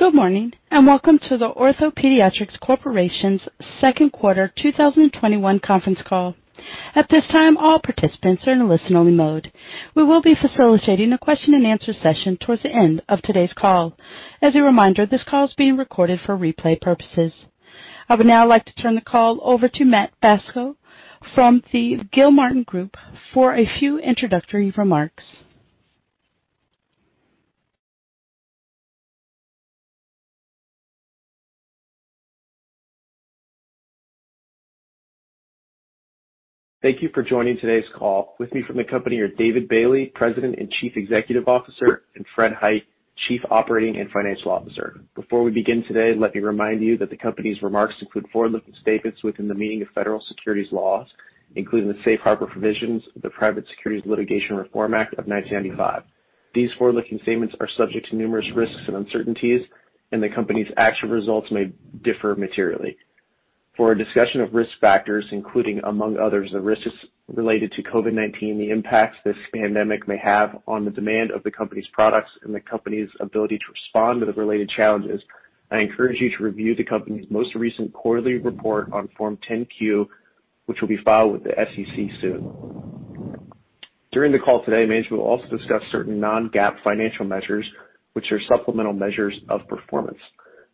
Good morning, and welcome to the OrthoPediatrics Corp.'s second quarter 2021 conference call. At this time, all participants are in a listen-only mode. We will be facilitating a question and answer session towards the end of today's call. As a reminder, this call is being recorded for replay purposes. I would now like to turn the call over to Matt Bacso from the Gilmartin Group for a few introductory remarks. Thank you for joining today's call. With me from the company are David Bailey, President and Chief Executive Officer, and Fred Hite, Chief Operating and Financial Officer. Before we begin today, let me remind you that the company's remarks include forward-looking statements within the meaning of federal securities laws, including the safe harbor provisions of the Private Securities Litigation Reform Act of 1995. These forward-looking statements are subject to numerous risks and uncertainties, and the company's actual results may differ materially. For a discussion of risk factors, including, among others, the risks related to COVID-19, the impacts this pandemic may have on the demand of the company's products, and the company's ability to respond to the related challenges, I encourage you to review the company's most recent quarterly report on Form 10-Q, which will be filed with the SEC soon. During the call today, management will also discuss certain non-GAAP financial measures, which are supplemental measures of performance.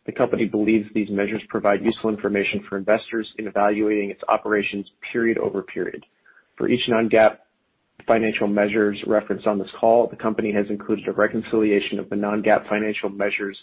The company believes these measures provide useful information for investors in evaluating its operations period over period. For each non-GAAP financial measures referenced on this call, the company has included a reconciliation of the non-GAAP financial measures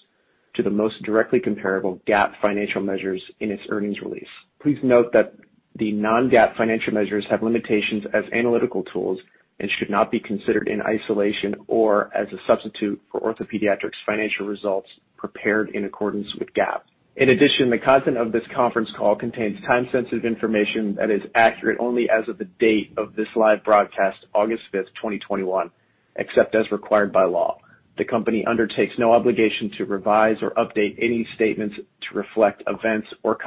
to the most directly comparable GAAP financial measures in its earnings release. Please note that the non-GAAP financial measures have limitations as analytical tools and should not be considered in isolation or as a substitute for OrthoPediatrics' financial results prepared in accordance with GAAP. In addition, the content of this conference call contains time-sensitive information that is accurate only as of the date of this live broadcast, August 5th, 2021, except as required by law. The company undertakes no obligation to revise or update any statements to reflect events or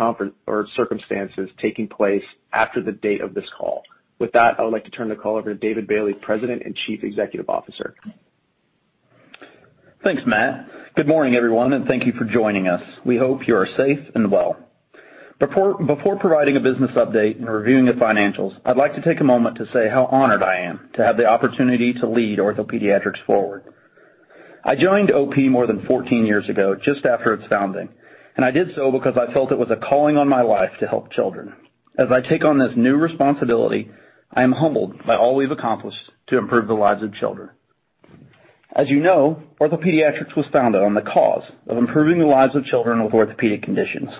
circumstances taking place after the date of this call. With that, I would like to turn the call over to David Bailey, President and Chief Executive Officer. Thanks, Matt. Good morning, everyone, and thank you for joining us. We hope you are safe and well. Before providing a business update and reviewing the financials, I'd like to take a moment to say how honored I am to have the opportunity to lead OrthoPediatrics forward. I joined OP more than 14 years ago, just after its founding, and I did so because I felt it was a calling on my life to help children. As I take on this new responsibility, I am humbled by all we've accomplished to improve the lives of children. As you know, OrthoPediatrics was founded on the cause of improving the lives of children with orthopedic conditions.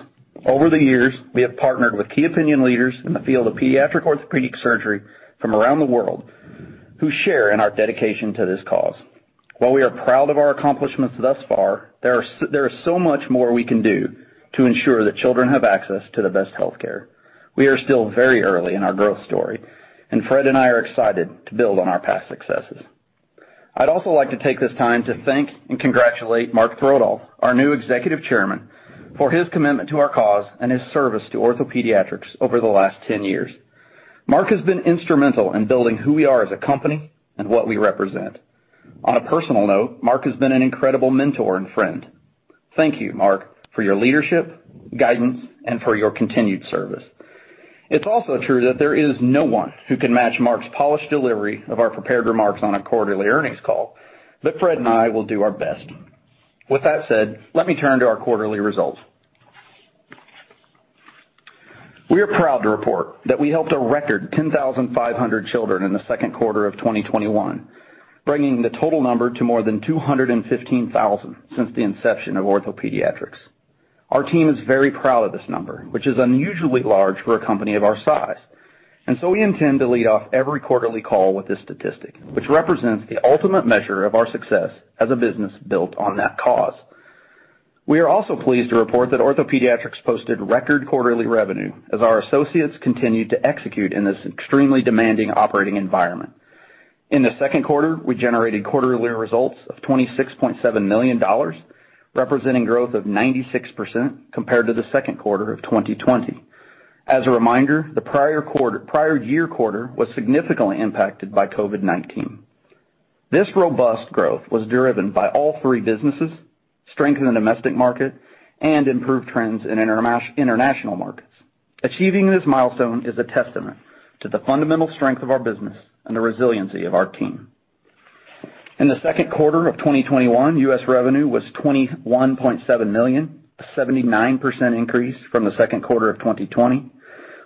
Over the years, we have partnered with key opinion leaders in the field of pediatric orthopedic surgery from around the world who share in our dedication to this cause. While we are proud of our accomplishments thus far, there is so much more we can do to ensure that children have access to the best healthcare. We are still very early in our growth story, and Fred and I are excited to build on our past successes. I'd also like to take this time to thank and congratulate Mark Throdahl, our new Executive Chairman, for his commitment to our cause and his service to OrthoPediatrics over the last 10 years. Mark has been instrumental in building who we are as a company and what we represent. On a personal note, Mark has been an incredible mentor and friend. Thank you, Mark, for your leadership, guidance, and for your continued service. It's also true that there is no one who can match Mark's polished delivery of our prepared remarks on a quarterly earnings call, but Fred and I will do our best. With that said, let me turn to our quarterly results. We are proud to report that we helped a record 10,500 children in the second quarter of 2021, bringing the total number to more than 215,000 since the inception of OrthoPediatrics. Our team is very proud of this number, which is unusually large for a company of our size. And so we intend to lead off every quarterly call with this statistic, which represents the ultimate measure of our success as a business built on that cause. We are also pleased to report that OrthoPediatrics posted record quarterly revenue as our associates continued to execute in this extremely demanding operating environment. In the second quarter, we generated quarterly results of $26.7 million, representing growth of 96% compared to the second quarter of 2020. As a reminder, the prior year quarter was significantly impacted by COVID-19. This robust growth was driven by all three businesses, strength in the domestic market, and improved trends in international markets. Achieving this milestone is a testament to the fundamental strength of our business and the resiliency of our team. In the second quarter of 2021, U.S. revenue was 21.7 million, a 79% increase from the second quarter of 2020.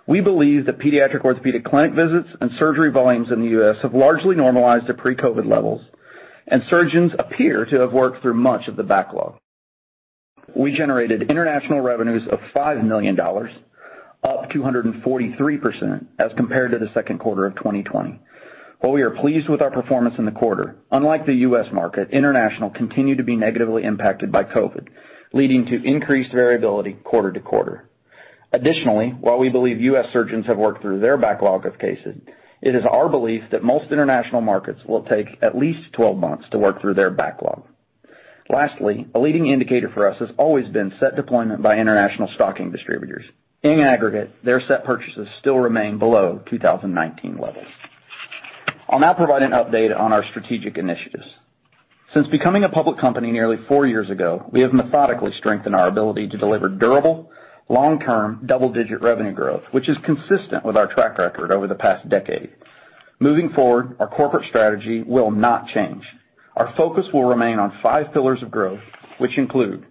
We believe that pediatric orthopedic clinic visits and surgery volumes in the U.S. have largely normalized to pre-COVID levels, and surgeons appear to have worked through much of the backlog. We generated international revenues of $5 million, up 243% as compared to the second quarter of 2020. While we are pleased with our performance in the quarter, unlike the U.S. market, international continued to be negatively impacted by COVID, leading to increased variability quarter to quarter. Additionally, while we believe U.S. surgeons have worked through their backlog of cases, it is our belief that most international markets will take at least 12 months to work through their backlog. Lastly, a leading indicator for us has always been set deployment by international stocking distributors. In aggregate, their set purchases still remain below 2019 levels. I'll now provide an update on our strategic initiatives. Since becoming a public company nearly four years ago, we have methodically strengthened our ability to deliver durable, long-term, double-digit revenue growth, which is consistent with our track record over the past decade. Moving forward, our corporate strategy will not change. Our focus will remain on five pillars of growth, which include,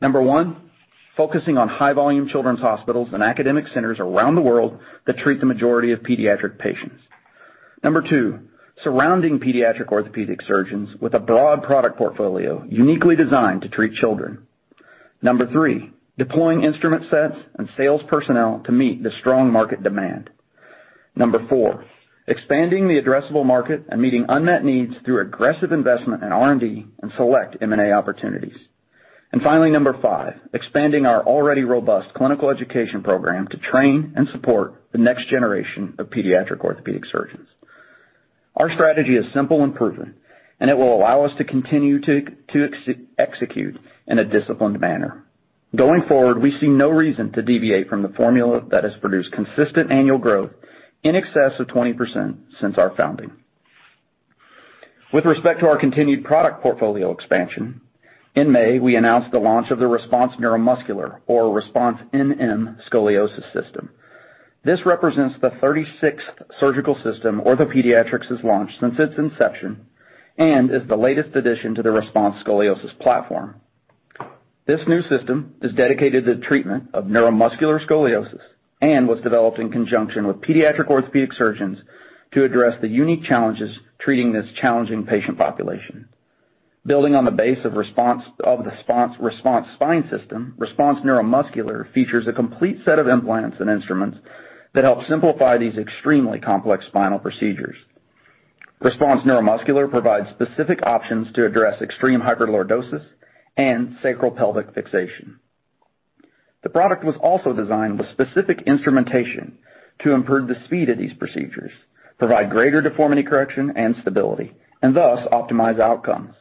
number one, focusing on high-volume children's hospitals and academic centers around the world that treat the majority of pediatric patients. Number two, surrounding pediatric orthopedic surgeons with a broad product portfolio uniquely designed to treat children. Number three, deploying instrument sets and sales personnel to meet the strong market demand. Number four, expanding the addressable market and meeting unmet needs through aggressive investment in R&D and select M&A opportunities. And finally, number five, expanding our already robust clinical education program to train and support the next generation of pediatric orthopedic surgeons. Our strategy is simple and proven, and it will allow us to continue to execute in a disciplined manner. Going forward, we see no reason to deviate from the formula that has produced consistent annual growth in excess of 20% since our founding. With respect to our continued product portfolio expansion, in May, we announced the launch of the RESPONSE Neuromuscular, or RESPONSE NM Scoliosis System. This represents the 36th surgical system OrthoPediatrics has launched since its inception and is the latest addition to the RESPONSE Scoliosis platform. This new system is dedicated to the treatment of neuromuscular scoliosis and was developed in conjunction with pediatric orthopedic surgeons to address the unique challenges treating this challenging patient population. Building on the base of response of the RESPONSE Spine system, RESPONSE Neuromuscular features a complete set of implants and instruments that help simplify these extremely complex spinal procedures. RESPONSE Neuromuscular provides specific options to address extreme hyperlordosis and sacropelvic fixation. The product was also designed with specific instrumentation to improve the speed of these procedures, provide greater deformity correction and stability, and thus optimize outcomes.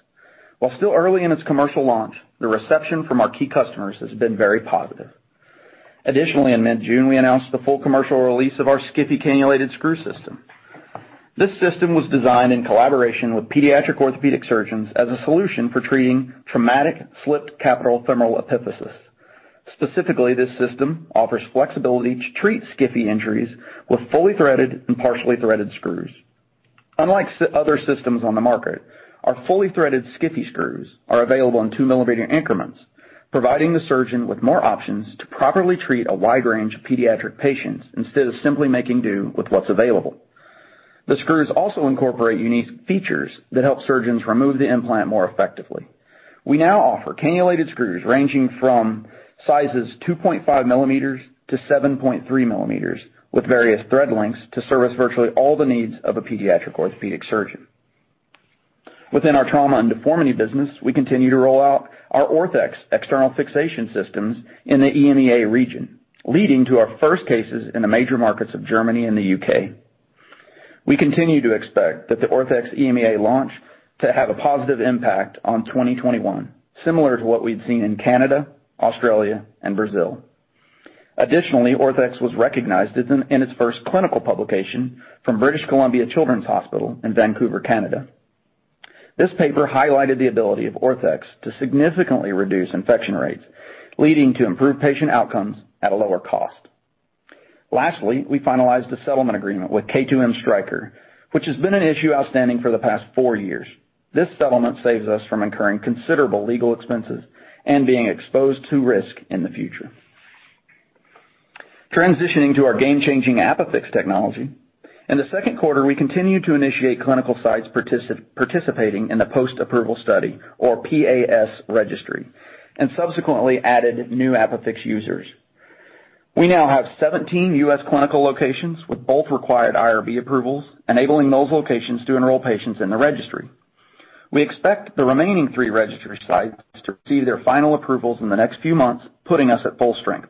While still early in its commercial launch, the reception from our key customers has been very positive. Additionally, in mid-June, we announced the full commercial release of our SCFE Cannulated Screw System. This system was designed in collaboration with pediatric orthopedic surgeons as a solution for treating traumatic slipped capital femoral epiphysis. Specifically, this system offers flexibility to treat SCFE injuries with fully threaded and partially threaded screws. Unlike other systems on the market, our fully threaded SCFE screws are available in 2 mm increments, providing the surgeon with more options to properly treat a wide range of pediatric patients instead of simply making do with what's available. The screws also incorporate unique features that help surgeons remove the implant more effectively. We now offer cannulated screws ranging from sizes 2.5 millimeters to 7.3 millimeters with various thread lengths to service virtually all the needs of a pediatric orthopedic surgeon. Within our trauma and deformity business, we continue to roll out our Orthex external fixation systems in the EMEA region, leading to our first cases in the major markets of Germany and the U.K. We continue to expect that the Orthex EMEA launch to have a positive impact on 2021, similar to what we've seen in Canada, Australia, and Brazil. Additionally, Orthex was recognized in its first clinical publication from British Columbia Children's Hospital in Vancouver, Canada. This paper highlighted the ability of Orthex to significantly reduce infection rates, leading to improved patient outcomes at a lower cost. Lastly, we finalized a settlement agreement with K2M Stryker, which has been an issue outstanding for the past four years. This settlement saves us from incurring considerable legal expenses and being exposed to risk in the future. Transitioning to our game-changing ApiFix technology. In the second quarter, we continued to initiate clinical sites participating in the post-approval study, or PAS registry, and subsequently added new ApiFix users. We now have 17 U.S. clinical locations with both required IRB approvals, enabling those locations to enroll patients in the registry. We expect the remaining three registry sites to receive their final approvals in the next few months, putting us at full strength.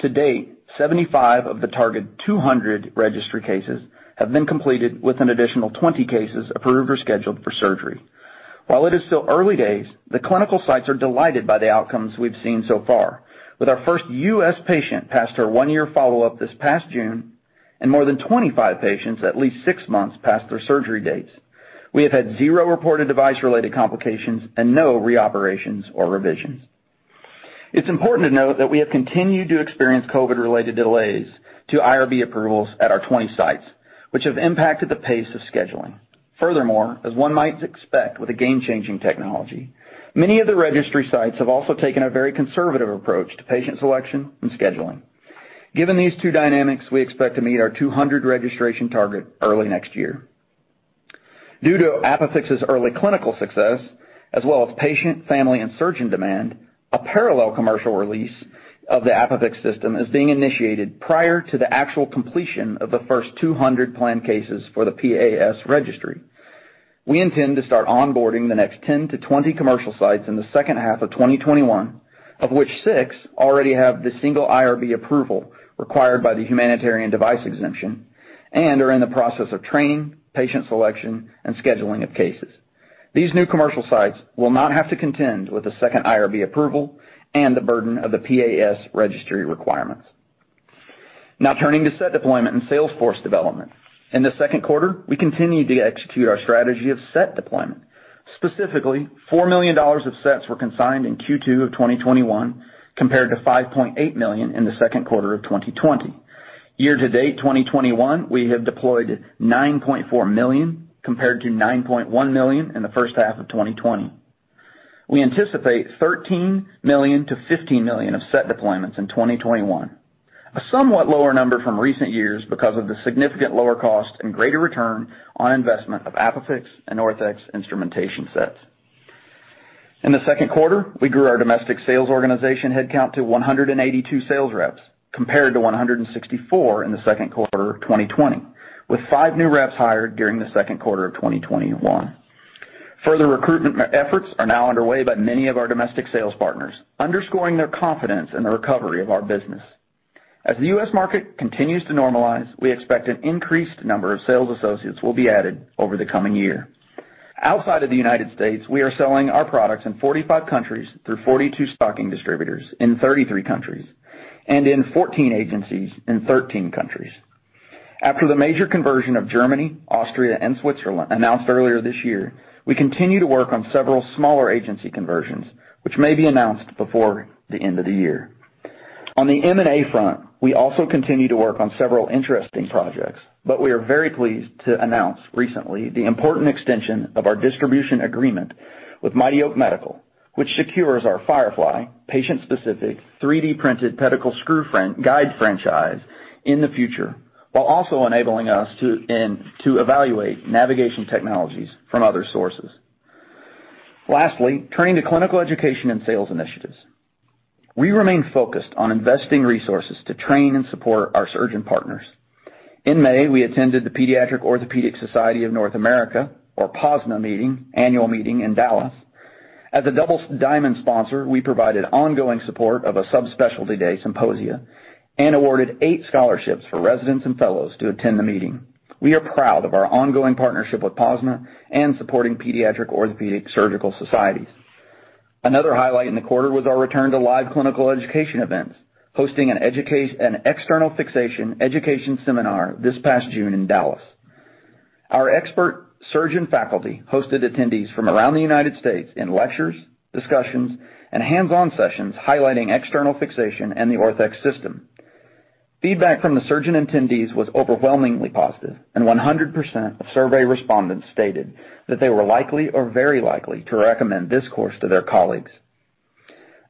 To date, 75 of the target 200 registry cases have been completed, with an additional 20 cases approved or scheduled for surgery. While it is still early days, the clinical sites are delighted by the outcomes we've seen so far. With our first U.S. patient past her one-year follow-up this past June, and more than 25 patients at least six months past their surgery dates. We have had zero reported device-related complications and no reoperations or revisions. It's important to note that we have continued to experience COVID-related delays to IRB approvals at our 20 sites, which have impacted the pace of scheduling. Furthermore, as one might expect with a game-changing technology, many of the registry sites have also taken a very conservative approach to patient selection and scheduling. Given these two dynamics, we expect to meet our 200 registration target early next year. Due to ApiFix's early clinical success, as well as patient, family, and surgeon demand, a parallel commercial release of the ApiFix system is being initiated prior to the actual completion of the first 200 planned cases for the PAS registry. We intend to start onboarding the next 10-20 commercial sites in the second half of 2021, of which six already have the single IRB approval required by the humanitarian device exemption and are in the process of training, patient selection, and scheduling of cases. These new commercial sites will not have to contend with a second IRB approval and the burden of the PAS registry requirements. Now turning to set deployment and sales force development. In the second quarter, we continued to execute our strategy of set deployment. Specifically, $4 million of sets were consigned in Q2 of 2021 compared to 5.8 million in the second quarter of 2020. Year to date 2021, we have deployed 9.4 million compared to 9.1 million in the first half of 2020. We anticipate $13 million-$15 million of set deployments in 2021, a somewhat lower number from recent years because of the significant lower cost and greater return on investment of ApiFix and Orthex instrumentation sets. In the second quarter, we grew our domestic sales organization headcount to 182 sales reps, compared to 164 in the second quarter of 2020, with five new reps hired during the second quarter of 2021. Further recruitment efforts are now underway by many of our domestic sales partners, underscoring their confidence in the recovery of our business. As the U.S. market continues to normalize, we expect an increased number of sales associates will be added over the coming year. Outside of the United States, we are selling our products in 45 countries through 42 stocking distributors in 33 countries and in 14 agencies in 13 countries. After the major conversion of Germany, Austria, and Switzerland announced earlier this year, we continue to work on several smaller agency conversions, which may be announced before the end of the year. On the M&A front, we also continue to work on several interesting projects, but we are very pleased to announce recently the important extension of our distribution agreement with Mighty Oak Medical, which secures our Firefly patient-specific 3D-printed pedicle screw guide franchise in the future, while also enabling us to evaluate navigation technologies from other sources. Lastly, turning to clinical education and sales initiatives. We remain focused on investing resources to train and support our surgeon partners. In May, we attended the Pediatric Orthopedic Society of North America, or POSNA meeting, annual meeting in Dallas. As a Double Diamond sponsor, we provided ongoing support of a subspecialty day symposia and awarded eight scholarships for residents and fellows to attend the meeting. We are proud of our ongoing partnership with POSNA and supporting pediatric orthopedic surgical societies. Another highlight in the quarter was our return to live clinical education events, hosting an external fixation education seminar this past June in Dallas. Our expert surgeon faculty hosted attendees from around the United States in lectures, discussions, and hands-on sessions highlighting external fixation and the Orthex system. Feedback from the surgeon attendees was overwhelmingly positive, and 100% of survey respondents stated that they were likely or very likely to recommend this course to their colleagues.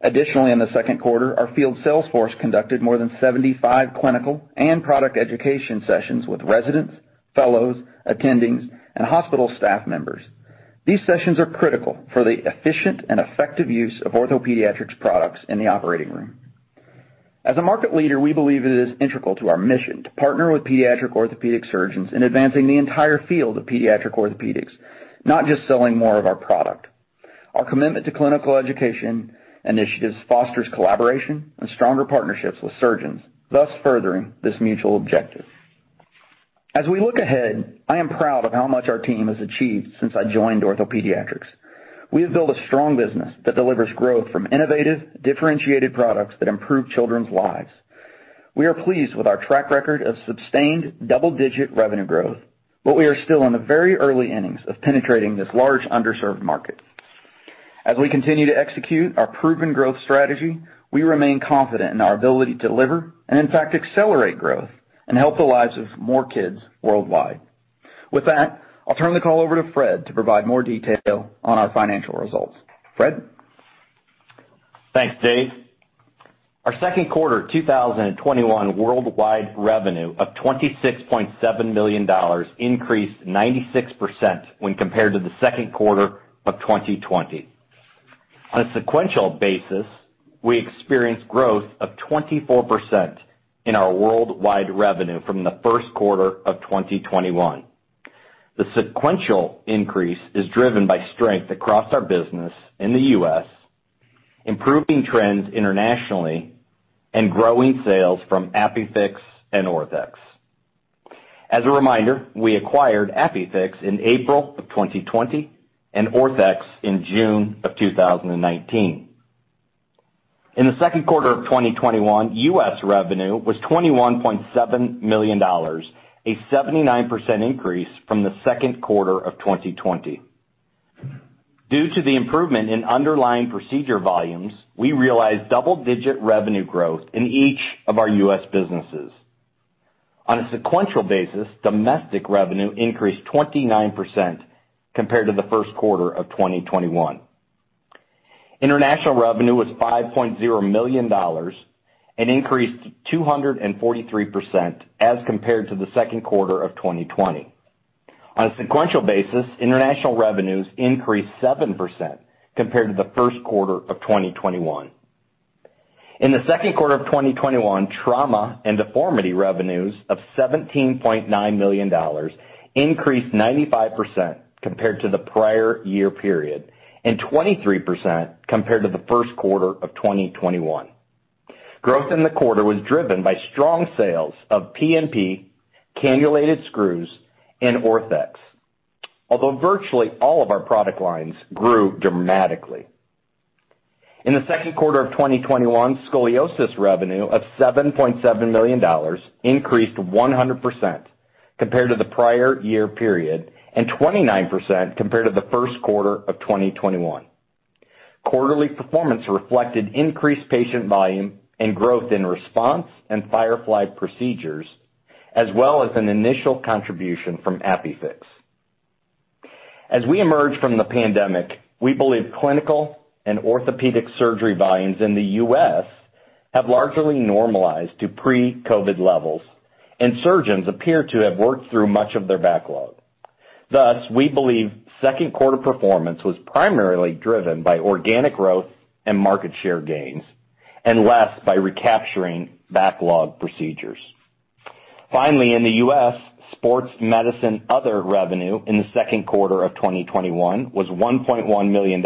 Additionally, in the second quarter, our field sales force conducted more than 75 clinical and product education sessions with residents, fellows, attendings, and hospital staff members. These sessions are critical for the efficient and effective use of OrthoPediatrics products in the operating room. As a market leader, we believe it is integral to our mission to partner with pediatric orthopedic surgeons in advancing the entire field of pediatric orthopedics, not just selling more of our product. Our commitment to clinical education initiatives fosters collaboration and stronger partnerships with surgeons, thus furthering this mutual objective. As we look ahead, I am proud of how much our team has achieved since I joined OrthoPediatrics. We have built a strong business that delivers growth from innovative, differentiated products that improve children's lives. We are pleased with our track record of sustained double-digit revenue growth, but we are still in the very early innings of penetrating this large underserved market. As we continue to execute our proven growth strategy, we remain confident in our ability to deliver and, in fact, accelerate growth and help the lives of more kids worldwide. With that, I'll turn the call over to Fred to provide more detail on our financial results. Fred? Thanks, Dave. Our second quarter 2021 worldwide revenue of $26.7 million increased 96% when compared to the second quarter of 2020. On a sequential basis, we experienced growth of 24% in our worldwide revenue from the first quarter of 2021. The sequential increase is driven by strength across our business in the U.S., improving trends internationally, and growing sales from ApiFix and Orthex. As a reminder, we acquired ApiFix in April of 2020 and Orthex in June of 2019. In the second quarter of 2021, U.S. revenue was $21.7 million, a 79% increase from the second quarter of 2020. Due to the improvement in underlying procedure volumes, we realized double-digit revenue growth in each of our U.S. businesses. On a sequential basis, domestic revenue increased 29% compared to the first quarter of 2021. International revenue was $5.0 million and increased 243% as compared to the second quarter of 2020. On a sequential basis, international revenues increased 7% compared to the first quarter of 2021. In the second quarter of 2021, trauma and deformity revenues of $17.9 million increased 95% compared to the prior year period, and 23% compared to the first quarter of 2021. Growth in the quarter was driven by strong sales of PNP, cannulated screws, and Orthex. Although virtually all of our product lines grew dramatically. In the second quarter of 2021, scoliosis revenue of $7.7 million increased 100% compared to the prior year period, and 29% compared to the first quarter of 2021. Quarterly performance reflected increased patient volume and growth in RESPONSE and FIREFLY procedures, as well as an initial contribution from ApiFix. As we emerge from the pandemic, we believe clinical and orthopedic surgery volumes in the U.S. have largely normalized to pre-COVID levels, and surgeons appear to have worked through much of their backlog. Thus, we believe second quarter performance was primarily driven by organic growth and market share gains, and less by recapturing backlog procedures. Finally, in the U.S., sports medicine other revenue in the second quarter of 2021 was $1.1 million,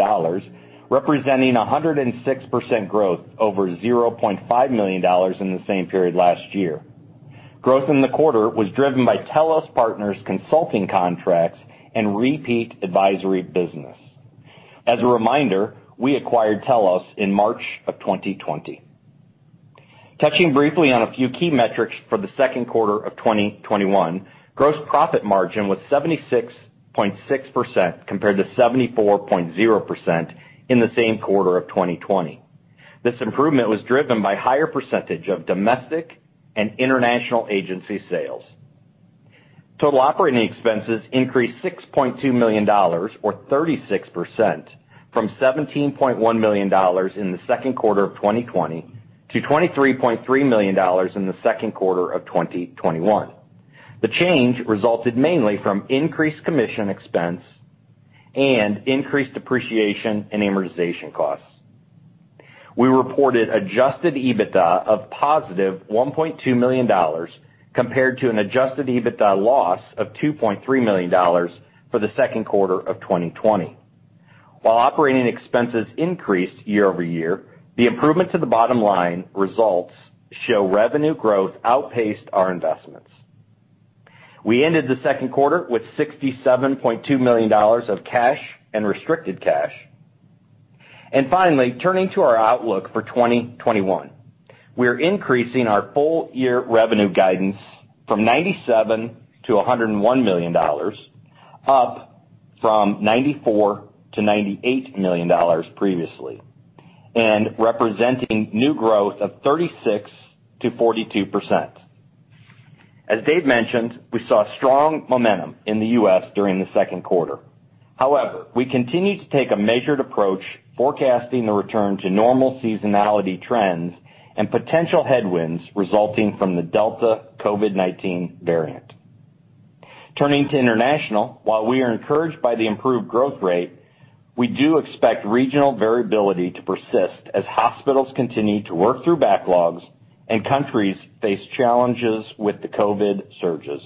representing 106% growth over $0.5 million in the same period last year. Growth in the quarter was driven by Telos Partners consulting contracts and repeat advisory business. As a reminder, we acquired Telos in March of 2020. Touching briefly on a few key metrics for the second quarter of 2021, gross profit margin was 76.6% 76.6% compared to 74.0% in the same quarter of 2020. This improvement was driven by higher percentage of domestic and international agency sales. Total operating expenses increased $6.2 million or 36% from $17.1 million in the second quarter of 2020 to $23.3 million in the second quarter of 2021. The change resulted mainly from increased commission expense and increased depreciation and amortization costs. We reported adjusted EBITDA of positive $1.2 million compared to an adjusted EBITDA loss of $2.3 million for the second quarter of 2020. While operating expenses increased year-over-year, the improvement to the bottom line results show revenue growth outpaced our investments. We ended the second quarter with $67.2 million of cash and restricted cash. And finally, turning to our outlook for 2021. We're increasing our full year revenue guidance from $97 million-$101 million, up from $94 million-$98 million previously, and representing new growth of 36%-42%. As Dave mentioned, we saw strong momentum in the U.S. during the second quarter. However, we continue to take a measured approach forecasting the return to normal seasonality trends and potential headwinds resulting from the Delta COVID-19 variant. Turning to international, while we are encouraged by the improved growth rate, we do expect regional variability to persist as hospitals continue to work through backlogs and countries face challenges with the COVID surges.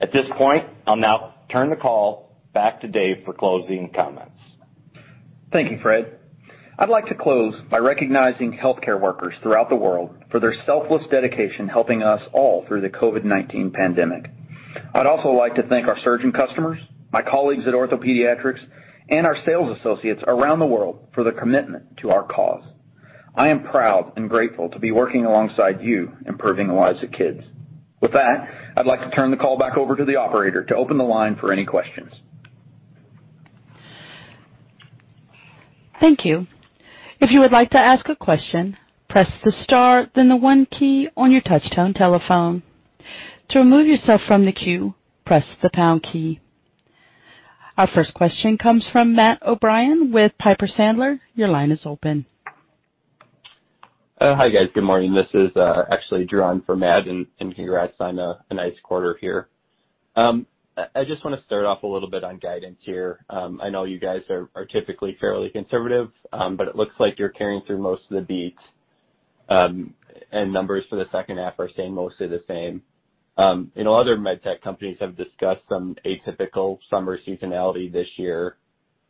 At this point, I'll now turn the call back to Dave for closing comments. Thank you, Fred. I'd like to close by recognizing healthcare workers throughout the world for their selfless dedication helping us all through the COVID-19 pandemic. I'd also like to thank our surgeon customers, my colleagues at OrthoPediatrics, and our sales associates around the world for their commitment to our cause. I am proud and grateful to be working alongside you, improving the lives of kids. With that, I'd like to turn the call back over to the operator to open the line for any questions. Thank you. If you would like to ask a question, press the star, then the one key on your touchtone telephone. To remove yourself from the queue, press the pound key. Our first question comes from Matt O'Brien with Piper Sandler. Your line is open. Uh, hi, guys. Good morning. This is uh, actually Drew on for Matt, and congrats on a nice quarter here. Um, I just want to start off a little bit on guidance here. Um, I know you guys are typically fairly conservative, um, but it looks like you're carrying through most of the beats, and numbers for the second half are staying mostly the same. Other med tech companies have discussed some atypical summer seasonality this year.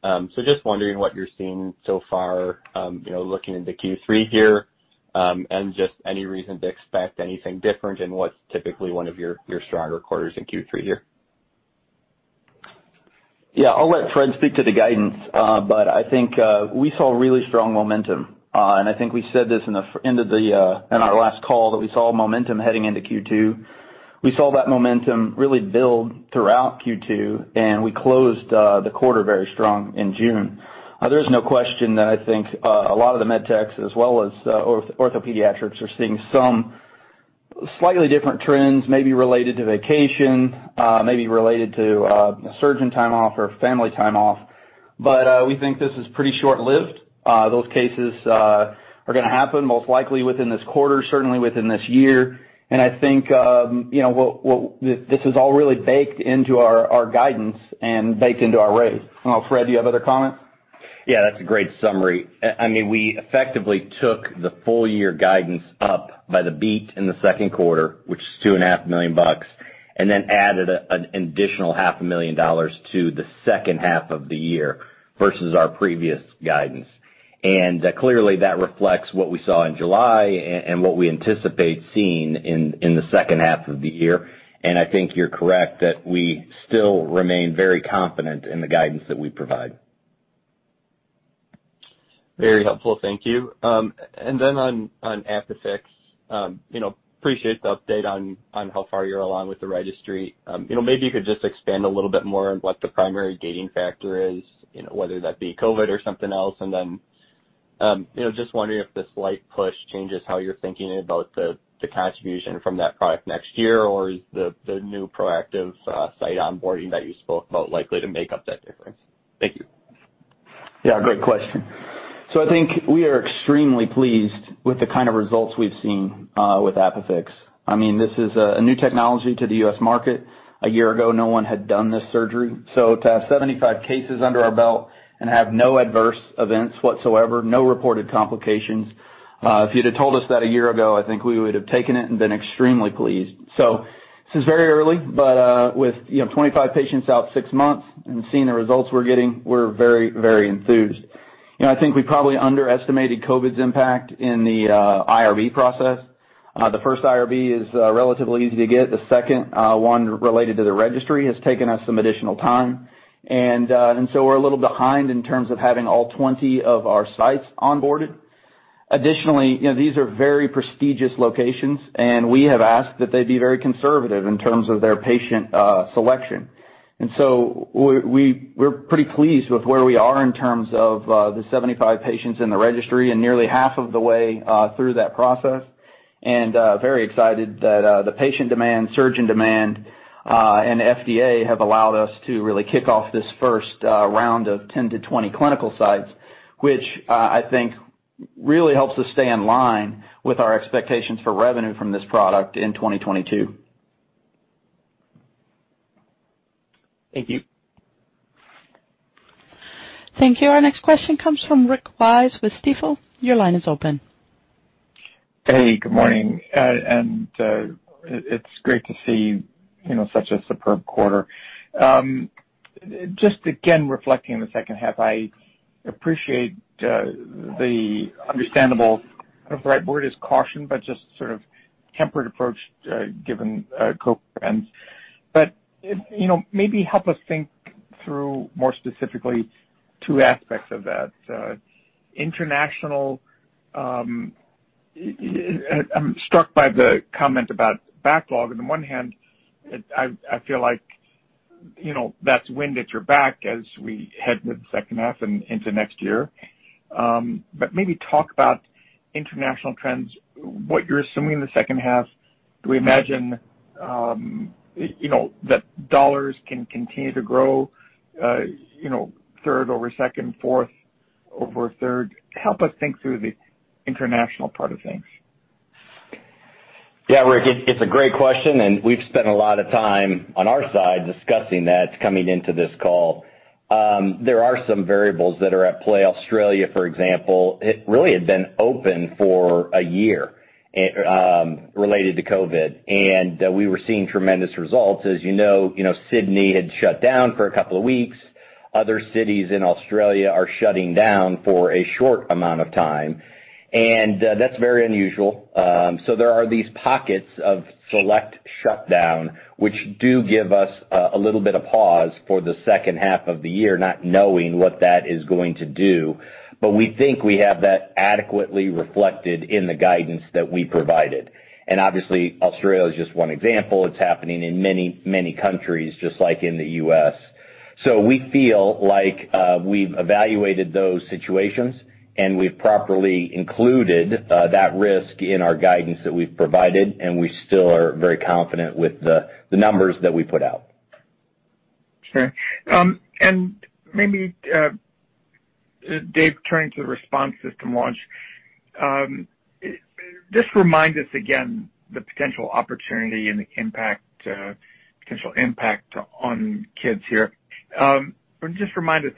Um so just wondering what you're seeing so far, um you know looking into Q3 here, um and just any reason to expect anything different in what's typically one of your stronger quarters in Q3 here. Yeah, I'll let Fred speak to the guidance. Uh but I think we saw really strong momentum. Uh and I think we said this uh in our last call, that we saw momentum heading into Q2. We saw that momentum really build throughout Q2, and we closed uh, the quarter very strong in June. Uh, there is no question that I think uh, a lot of the med techs, as well as OrthoPediatrics, are seeing some slightly different trends, maybe related to vacation, maybe related to surgeon time off or family time off. But uh we think this is pretty short-lived. Those cases are going to happen most likely within this quarter, certainly within this year. I think uhm, you know, this is all really baked into our guidance and baked into our raise. I don't know, Fred, do you have other comments? Yeah, that's a great summary. I mean we effectively took the full year guidance up by the beat in the second quarter, which is $2.5 million, and then added an additional half a million dollars to the second half of the year versus our previous guidance. And clearly, that reflects what we saw in July and what we anticipate seeing in the second half of the year. And I think you're correct that we still remain very confident in the guidance that we provide. Very helpful. Thank you. Um and then on ApiFix, appreciate the update on how far you're along with the registry. Um, you know, maybe you could just expand a little bit more on what the primary gating factor is, you know, whether that be COVID or something else. Um, just wondering if the slight push changes how you're thinking about the contribution from that product next year, or is the new proactive uh, site onboarding that you spoke about likely to make up that difference? Thank you. Yeah, great question. So I think we are extremely pleased with the kind of results we've seen uh, with ApiFix. I mean this is a new technology to the U.S. market. A year ago, no one had done this surgery. So to have 75 cases under our belt and have no adverse events whatsoever, no reported complications, if you'd have told us that a year ago, I think we would have taken it and been extremely pleased. So this is very early, but uh with 25 patients out six months and seeing the results we're getting, we're very very enthused. You know, I think we probably underestimated COVID's impact in the uh IRB process. The first IRB is relatively easy to get. The second one related to the registry has taken us some additional time. We're a little behind in terms of having all 20 of our sites onboarded. Additionally, you know, these are very prestigious locations, and we have asked that they be very conservative in terms of their patient uh selection. And so We're pretty pleased with where we are in terms of the 75 patients in the registry and nearly half of the way through that process. And uh very excited that uh the patient demand, surgeon demand, Uh, and FDA have allowed us to really kick off this first uh, round of 10-20 clinical sites, which uh, I think really helps us stay in line with our expectations for revenue from this product in 2022. Thank you. Thank you. Our next question comes from Rick Wise with Stifel. Your line is open. Hey, good morning. And uh it's great to see such a superb quarter. Um, just again, reflecting on the second half, I appreciate uh, the understandable, I don't know if the right word is caution, but just sort of tempered approach uh, given uh, COVID trends. Maybe help us think through more specifically two aspects of that. International, um, I'm struck by the comment about backlog. On the one hand, I feel like you know, that's wind at your back as we head into the second half and into next year. Um but maybe talk about international trends, what you're assuming in the second half. Do we imagine um you know, that dollars can continue to grow third over second, fourth over third? Help us think through the international part of things. Yeah, Rick, it's a great question, and we've spent a lot of time on our side discussing that coming into this call. Um, there are some variables that are at play. Australia, for example, it really had been open for a year eh, um, related to COVID, and uh, we were seeing tremendous results. As you know, you know, Sydney had shut down for a couple of weeks. Other cities in Australia are shutting down for a short amount of time, and uh, that's very unusual. Um so there are these pockets of select shutdown, which do give us uh, a little bit of pause for the second half of the year, not knowing what that is going to do. But we think we have that adequately reflected in the guidance that we provided. And obviously, Australia is just one example. It's happening in many many countries, just like in the U.S. So we feel like uh, we've evaluated those situations, we've properly included uh, that risk in our guidance that we've provided, and we still are very confident with the numbers that we put out. Sure. Um, and maybe, uh, Dave, turning to the RESPONSE system launch. Um, just remind us again the potential opportunity and the impact, uh, potential impact on kids here. Um, just remind us,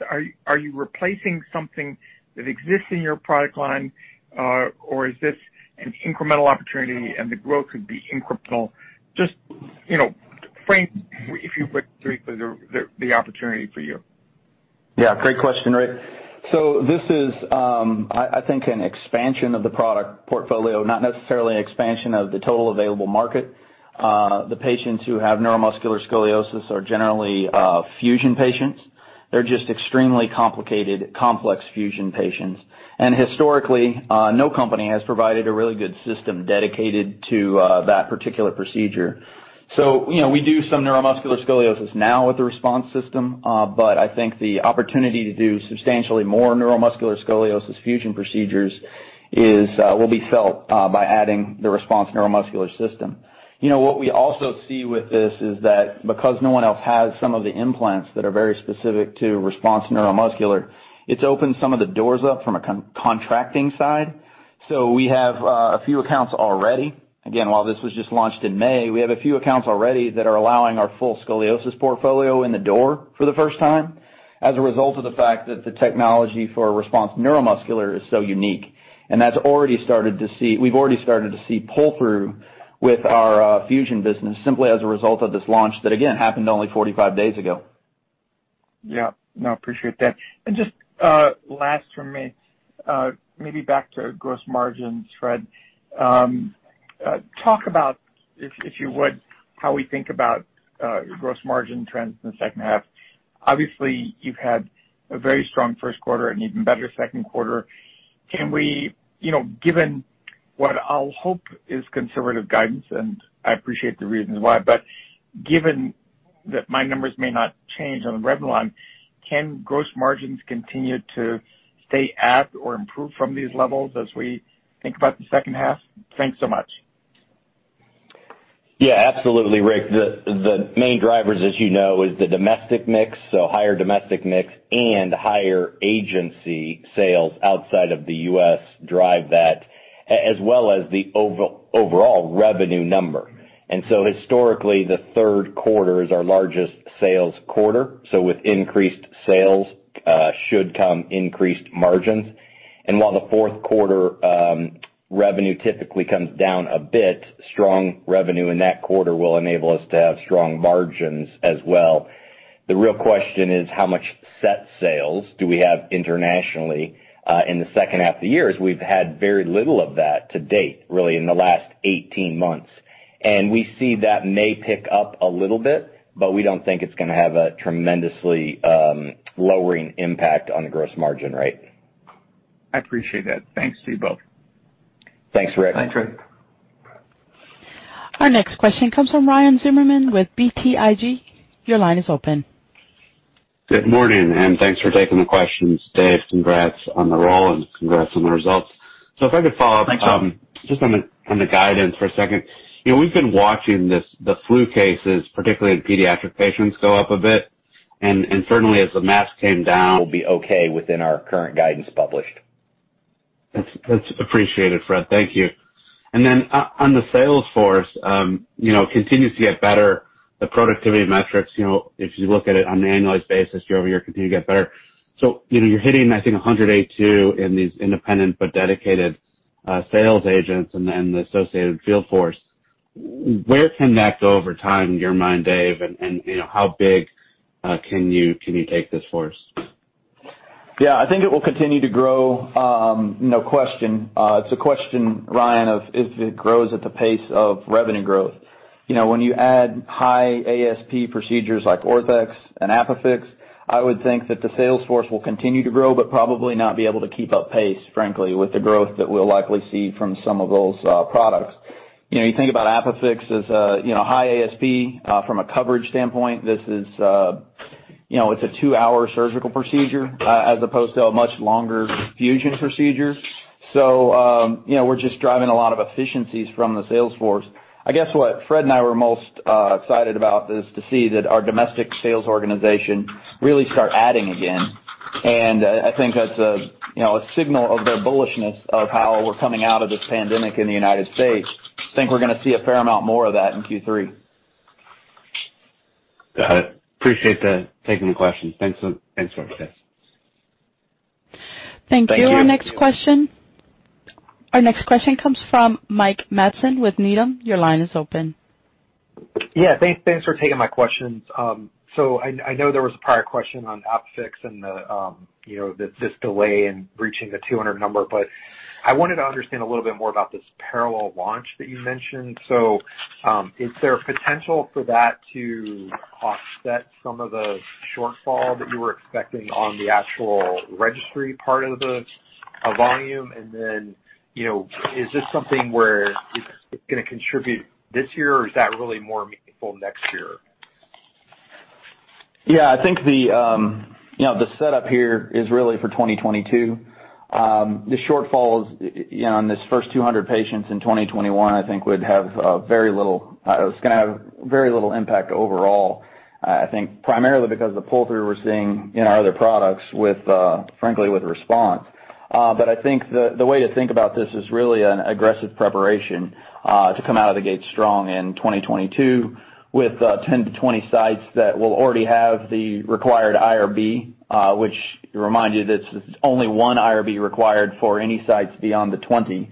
are you replacing something that exists in your product line, or is this an incremental opportunity and the growth could be incremental? Just you know, frame, if you would, briefly the the opportunity for you. Yeah, great question, Rick. So this is, um I think, an expansion of the product portfolio, not necessarily an expansion of the total available market. Uh the patients who have neuromuscular scoliosis are generally uh fusion patients. They're just extremely complicated, complex fusion patients. And historically, uh, no company has provided a really good system dedicated to uh, that particular procedure. So, you know, we do some neuromuscular scoliosis now with the RESPONSE system, uh, but I think the opportunity to do substantially more neuromuscular scoliosis fusion procedures is uh will be felt by adding the RESPONSE neuromuscular system. You know what we also see with this is that because no one else has some of the implants that are very specific to RESPONSE neuromuscular, it's opened some of the doors up from a contracting side. So we have uh, a few accounts already. Again, while this was just launched in May, we have a few accounts already that are allowing our full scoliosis portfolio in the door for the first time as a result of the fact that the technology for RESPONSE neuromuscular is so unique. And that's already started to see we've already started to see pull-through with our fusion business simply as a result of this launch that, again, happened only 45 days ago. Yeah. No, appreciate that. And just uh last from me, uh maybe back to gross margins, Fred. Um uh talk about, if you would, how we think about uh gross margin trends in the second half. Obviously, you've had a very strong first quarter and even better second quarter. Can we, you know, given what I'll hope is conservative guidance, and I appreciate the reasons why, but given that my numbers may not change on the revenue line, can gross margins continue to stay at or improve from these levels as we think about the second half? Thanks so much. Yeah, absolutely, Rick. The main drivers, as you know, is the domestic mix, so higher domestic mix and higher agency sales outside of the U.S. drive that, as well as the overall revenue number. And so historically, the third quarter is our largest sales quarter. So with increased sales uh should come increased margins. And while the fourth quarter um revenue typically comes down a bit, strong revenue in that quarter will enable us to have strong margins as well. The real question is how much set sales do we have internationally in the second half of the year, as we've had very little of that to date, really in the last 18 months. And we see that may pick up a little bit, but we don't think it's going to have a tremendously um lowering impact on the gross margin rate. I appreciate that. Thanks to you both. Thanks, Rick. Thanks, Rick. Our next question comes from Ryan Zimmerman with BTIG. Your line is open. Good morning, and thanks for taking the questions. Dave, congrats on the role and congrats on the results. So if I could follow up. Thanks, Ryan. Just on the guidance for a second. We've been watching this the flu cases, particularly in pediatric patients, go up a bit, and and certainly as the mask came down. We'll be okay within our current guidance published. That's appreciated, Fred. Thank you. And then uh on the sales force, um, you know, continues to get better. The productivity metrics, you know, if you look at it on an annualized basis, year-over-year, continue to get better. So, you know, you're hitting, I think, 182 in these independent but dedicated sales agents and then the associated field force. Where can that go over time in your mind, Dave, And, and you know how big uh can you can you take this force? Yeah, I think it will continue to grow, um no question. Uh it's a question, Ryan, of if it grows at the pace of revenue growth. You know, when you add high ASP procedures like Orthex and ApiFix, I would think that the sales force will continue to grow, but probably not be able to keep up pace, frankly, with the growth that we'll likely see from some of those products. You know, you think about ApiFix as a you know, high ASP from a coverage standpoint. This is uh you know it's a two-hour surgical procedure as opposed to a much longer fusion procedure. So um, you know, we're just driving a lot of efficiencies from the sales force. I guess what Fred and I were most excited about is to see that our domestic sales organization really start adding again. And uh I think that's uh you know a signal of their bullishness of how we're coming out of this pandemic in the United States. I think we're going to see a fair amount more of that in Q3. Got it. Appreciate the taking the question. Thanks for this. Thank you. Thank you. Our next question comes from Mike Matson with Needham. Your line is open. Yeah. Thanks for taking my questions. Um so I know there was a prior question on ApiFix and the um you know this delay in reaching the 200 number, but I wanted to understand a little bit more about this parallel launch that you mentioned. So um is there potential for that to offset some of the shortfall that you were expecting on the actual registry part of the volume? You know, is this something where it's going to contribute this year, or is that really more meaningful next year? Yeah, I think the um you know the setup here is really for 2022. The shortfalls you know, in this first 200 patients in 2021, I think would have uh very little uh have very little impact overall. I think primarily because the pull-through we're seeing in our other products, with uh frankly, with RESPONSE. I think the the way to think about this is really an aggressive preparation uh to come out of the gate strong in 2022 with 10-20 sites that will already have the required IRB, uh which remind you, that it's only one IRB required for any sites beyond the 20.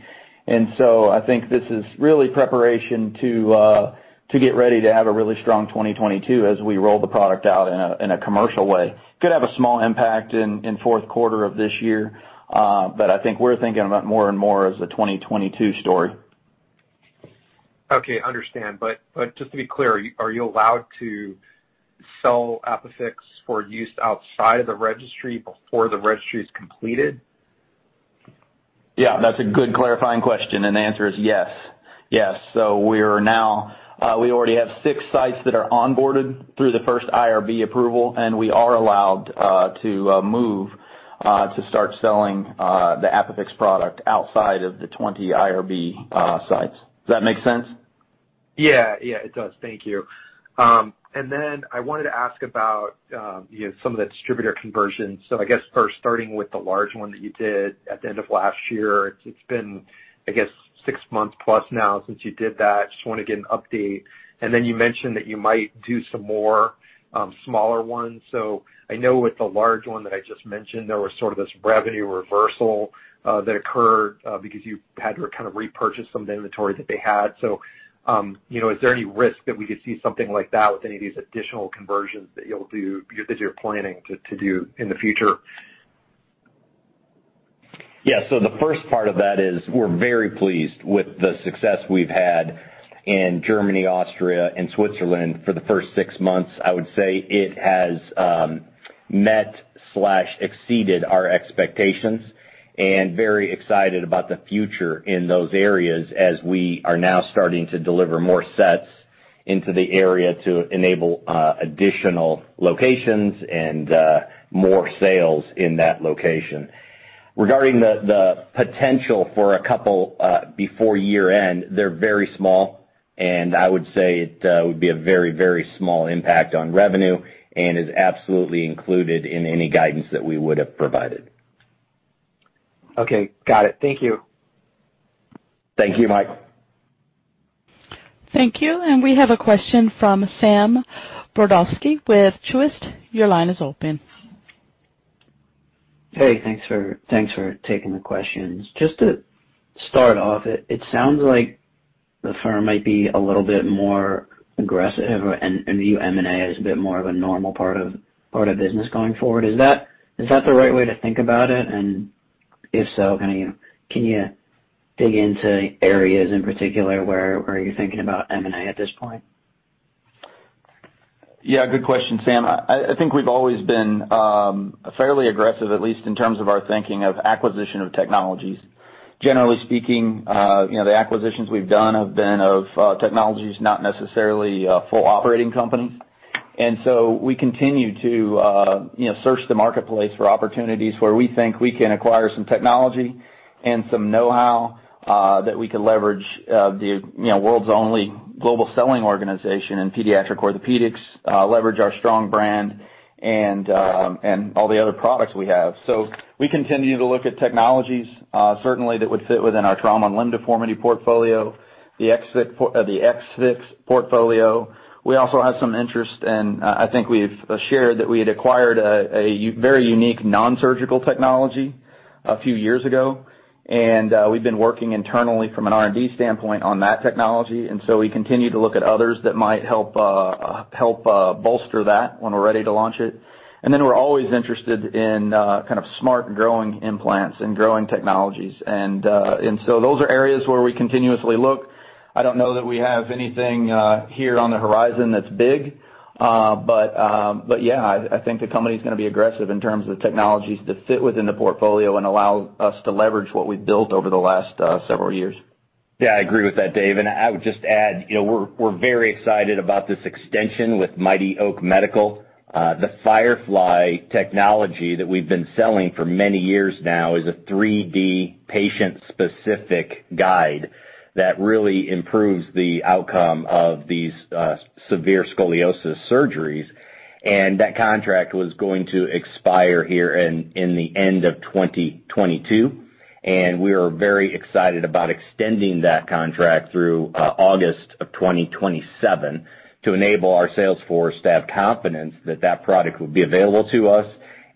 I think this is really preparation to uh to get ready to have a really strong 2022 as we roll the product out in a in a commercial way. Could have a small impact in fourth quarter of this year. Uh, I think we're thinking about more and more as a 2022 story. Okay, understand. But but just to be clear, are you allowed to sell ApiFix for use outside of the registry before the registry is completed? Yeah, that's a good clarifying question, and the answer is yes. Yes. So we're now, uh, We already have six sites that are onboarded through the first IRB approval, and we are allowed uh, to move Uh, to start selling uh, the ApiFix product outside of the 20 IRB uh, sites. Does that make sense? Yeah, yeah it does. Thank you. Um and then I wanted to ask about um, some of the distributor conversions. So I guess first starting with the large one that you did at the end of last year. It's been, I guess, six months plus now since you did that. Just want to get an update. And then you mentioned that you might do some more Um, smaller ones. So I know with the large one that I just mentioned, there was sort of this revenue reversal uh, that occurred uh, because you had to kind of repurchase some of the inventory that they had. So um, you know, is there any risk that we could see something like that with any of these additional conversions that you'll do, that you're planning to do in the future? Yeah. So the first part of that is we're very pleased with the success we've had in Germany, Austria, and Switzerland for the first six months. I would say it has um, met/exceeded our expectations, and very excited about the future in those areas as we are now starting to deliver more sets into the area to enable uh, additional locations and uh, more sales in that location. Regarding the potential for a couple uh, before year-end, they're very small, and I would say it uh, would be a very very small impact on revenue and is absolutely included in any guidance that we would have provided. Okay. Got it. Thank you. Thank you, Mike. Thank you. And we have a question from Sam Brodovsky with Truist. Your line is open. Hey, thanks for taking the questions. Just to start off, it sounds like the firm might be a little bit more aggressive and view M&A as a bit more of a normal part of business going forward. Is that is that the right way to think about it? And if so, can you can you dig into areas in particular where where you're thinking about M&A at this point? Yeah, good question, Sam. I think we've always been um, fairly aggressive, at least in terms of our thinking of acquisition of technologies. Generally speaking, uh, you know, the acquisitions we've done have been of uh technologies, not necessarily uh full operating companies. And so we continue to uh you know search the marketplace for opportunities where we think we can acquire some technology and some know-how uh that we can leverage the you know, world's only global selling organization in pediatric orthopedics, uh leverage our strong brand and um and all the other products we have. So we continue to look at technologies, uh certainly that would fit within our trauma and limb deformity portfolio, the ex-fix portfolio. We also have some interest, and I think we've shared that we had acquired a very unique non-surgical technology a few years ago. We've been working internally from an R&D standpoint on that technology, and so we continue to look at others that might help uh uh help uh bolster that when we're ready to launch it. And then we're always interested in uh kind of smart growing implants and growing technologies. And uh and so those are areas where we continuously look. I don't know that we have anything uh here on the horizon that's big. Uh, um, yeah, I think the company's going to be aggressive in terms of technologies that fit within the portfolio and allow us to leverage what we've built over the last uh, several years. Yeah, I agree with that, Dave. And I would just add, you know, we're we're very excited about this extension with Mighty Oak Medical. Uh the Firefly technology that we've been selling for many years now is a 3D patient-specific guide that really improves the outcome of these uh, severe scoliosis surgeries. And that contract was going to expire here in the end of 2022. and We are very excited about extending that contract through uh, August of 2027 to enable our sales force to have confidence that that product will be available to us,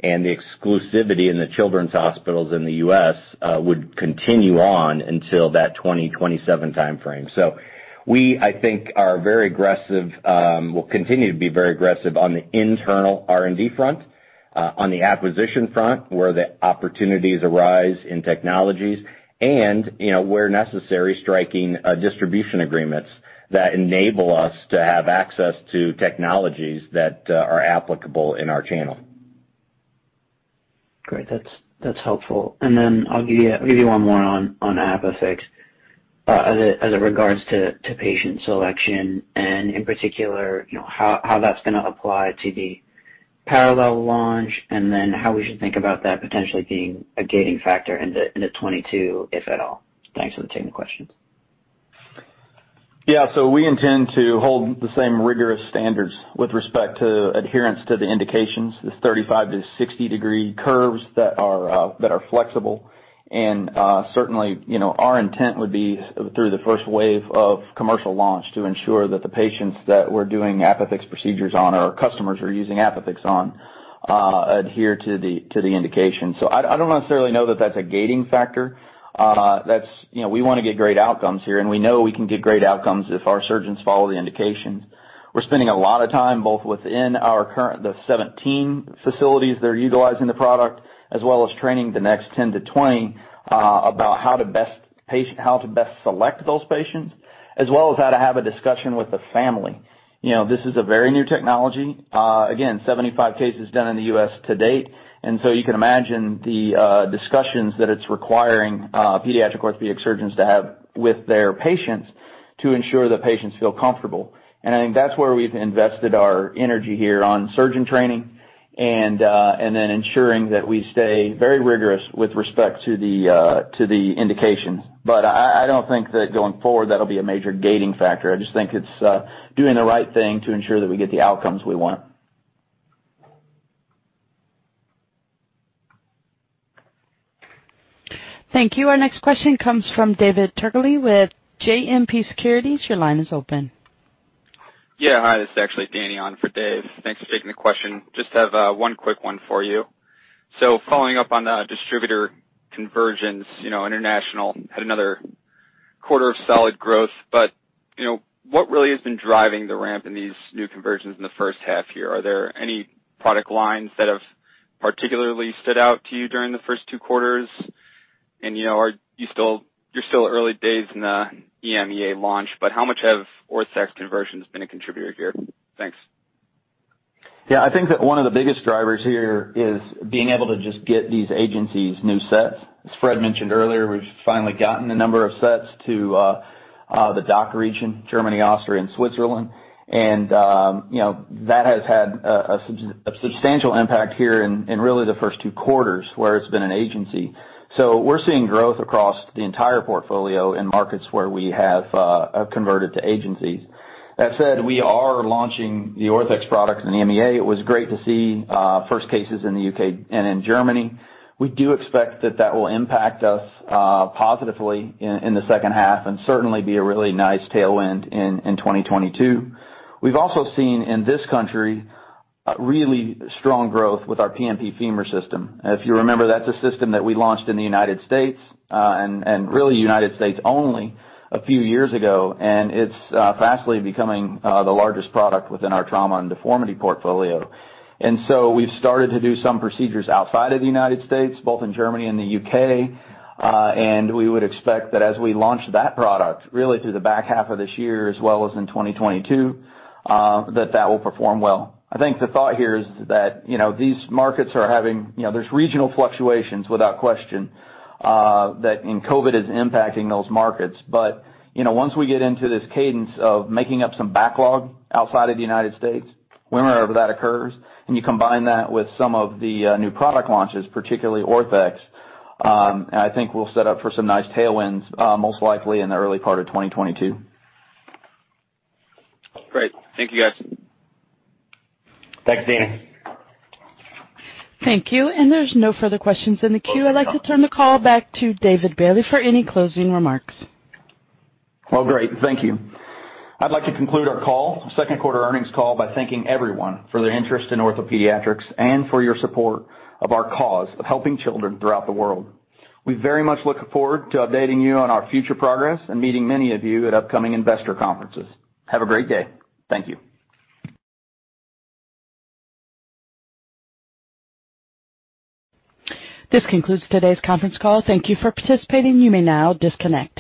and the exclusivity in the children's hospitals in the U.S. Uh would continue on until that 2027 timeframe. So we, I think, are very aggressive, um will continue to be very aggressive on the internal R&D front, uh on the acquisition front, where the opportunities arise in technologies, and you know, where necessary, striking uh distribution agreements that enable us to have access to technologies that are applicable in our channel. Great. That's that's helpful. And then I'll give you I'll give you one more on ApiFix. Uh, as as it regards to to patient selection and in particular, you know, how that's going to apply to the parallel launch, and then how we should think about that potentially being a gating factor into 2022, if at all. Thanks for taking the questions. Yeah. So we intend to hold the same rigorous standards with respect to adherence to the indications, this 35 to 60-degree curves that are uh that are flexible. And uh certainly, you know, our intent would be through the first wave of commercial launch to ensure that the patients that we're doing ApiFix procedures on, or our customers are using ApiFix on, uh adhere to the to the indication. So I don't necessarily know that that's a gating factor. Uh, we want to get great outcomes here, and we know we can get great outcomes if our surgeons follow the indications. We're spending a lot of time, both within our current the 17 facilities that are utilizing the product, as well as training the next 10-20, uh, about how to best patient how to best select those patients, as well as how to have a discussion with the family. You know, this is a very new technology. Uh, again, 75 cases done in the U.S. to date. And so you can imagine the discussions that it's requiring pediatric orthopedic surgeons to have with their patients to ensure that patients feel comfortable. And I think that's where we've invested our energy here on surgeon training and uh and then ensuring that we stay very rigorous with respect to the uh to the indications. But I don't think that going forward, that'll be a major gating factor. I just think it's doing the right thing to ensure that we get the outcomes we want. Thank you. Our next question comes from David Turkaly with JMP Securities. Your line is open. Yeah. Hi, this is actually Danny on for Dave. Thanks for taking the question. Just have uh, one quick one for you. So following up on the distributor conversions, you know, international had another quarter of solid growth. But you know, what really has been driving the ramp in these new conversions in the first half year? Are there any product lines that have particularly stood out to you during the first two quarters? You're you still you're still early days in the EMEA launch, but how much have Orthex conversions been a contributor here? Thanks. Yeah, I think that one of the biggest drivers here is being able to just get these agencies new sets. As Fred mentioned earlier, we've finally gotten a number of sets to the DACH region, Germany, Austria, and Switzerland. And um, you know, that has had a substantial impact here in really the first two quarters where it's been an agency. So we're seeing growth across the entire portfolio in markets where we have uh, converted to agencies. That said, we are launching the Orthex product in the EMEA. It was great to see first cases in the U.K. and in Germany. We do expect that that will impact us uh positively in the second half and certainly be a really nice tailwind in, in 2022. We've also seen in this country really strong growth with our PNP Femur System. If you remember, that's a system that we launched in the United States, uh and and really United States only a few years ago, and it's uh fastly becoming uh the largest product within our trauma and deformity portfolio. And so we've started to do some procedures outside of the United States, both in Germany and the U.K. Uh and we would expect that as we launch that product, really through the back half of this year as well as in 2022, that that will perform well. I think the thought here is that you know these markets are having you know there's regional fluctuations without question, uh, and COVID is impacting those markets. But you know, once we get into this cadence of making up some backlog outside of the United States, whenever that occurs, and you combine that with some of the uh, new product launches, particularly Orthex, um I think we'll set up for some nice tailwinds, uh, most likely in the early part of 2022. Great. Thank you, guys. Thanks, Danny. Thank you. And there's no further questions in the queue. I'd like to turn the call back to David Bailey for any closing remarks. Well, great. Thank you. I'd like to conclude our call, second quarter earnings call, by thanking everyone for their interest in OrthoPediatrics and for your support of our cause of helping children throughout the world. We very much look forward to updating you on our future progress and meeting many of you at upcoming investor conferences. Have a great day. Thank you. This concludes today's conference call. Thank you for participating. You may now disconnect.